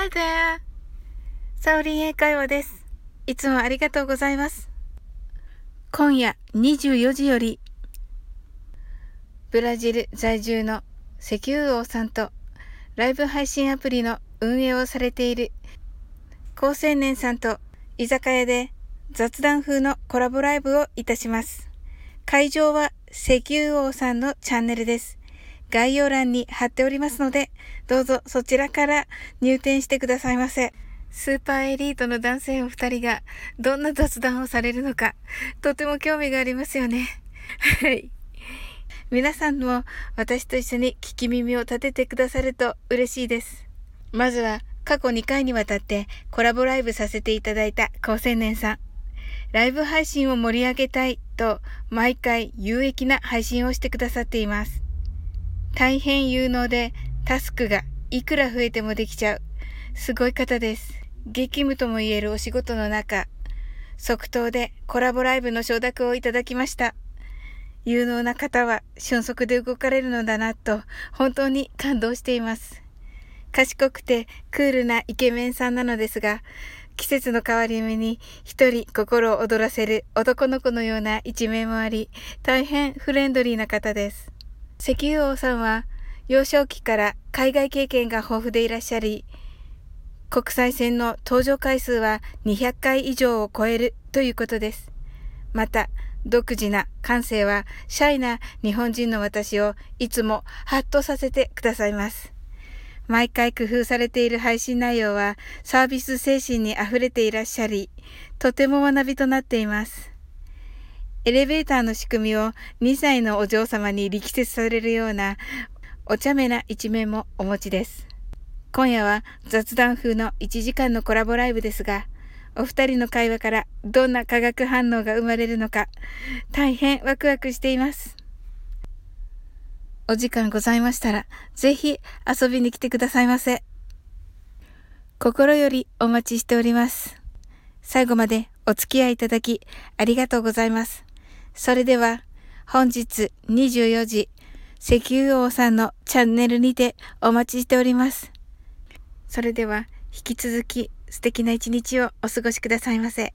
Hi there! サオリン英会話です。いつもありがとうございます。今夜24時より、ブラジル在住の石油王さんとライブ配信アプリの運営をされている高青年さんと居酒屋で雑談風のコラボライブをいたします。会場は石油王さんのチャンネルです。概要欄に貼っておりますので、どうぞそちらから入店してくださいませ。スーパーエリートの男性お二人がどんな雑談をされるのか、とても興味がありますよね。はい。皆さんも私と一緒に聞き耳を立ててくださると嬉しいです。まずは過去2回にわたってコラボライブさせていただいた高青年さん。ライブ配信を盛り上げたいと毎回有益な配信をしてくださっています。大変有能でタスクがいくら増えてもできちゃう。すごい方です。激務とも言えるお仕事の中、即答でコラボライブの承諾をいただきました。有能な方は瞬足で動かれるのだなと本当に感動しています。賢くてクールなイケメンさんなのですが、季節の変わり目に一人心を躍らせる男の子のような一面もあり、大変フレンドリーな方です。石油王さんは幼少期から海外経験が豊富でいらっしゃり、国際線の搭乗回数は200回以上を超えるということです。また、独自な感性はシャイな日本人の私をいつもハッとさせてくださいます。毎回工夫されている配信内容はサービス精神に溢れていらっしゃり、とても学びとなっています。エレベーターの仕組みを2歳のお嬢様に力説されるようなお茶目な一面もお持ちです。今夜は雑談風の1時間のコラボライブですが、お二人の会話からどんな化学反応が生まれるのか、大変ワクワクしています。お時間ございましたら、ぜひ遊びに来てくださいませ。心よりお待ちしております。最後までお付き合いいただきありがとうございます。それでは、本日24時、石油王さんのチャンネルにてお待ちしております。それでは、引き続き素敵な一日をお過ごしくださいませ。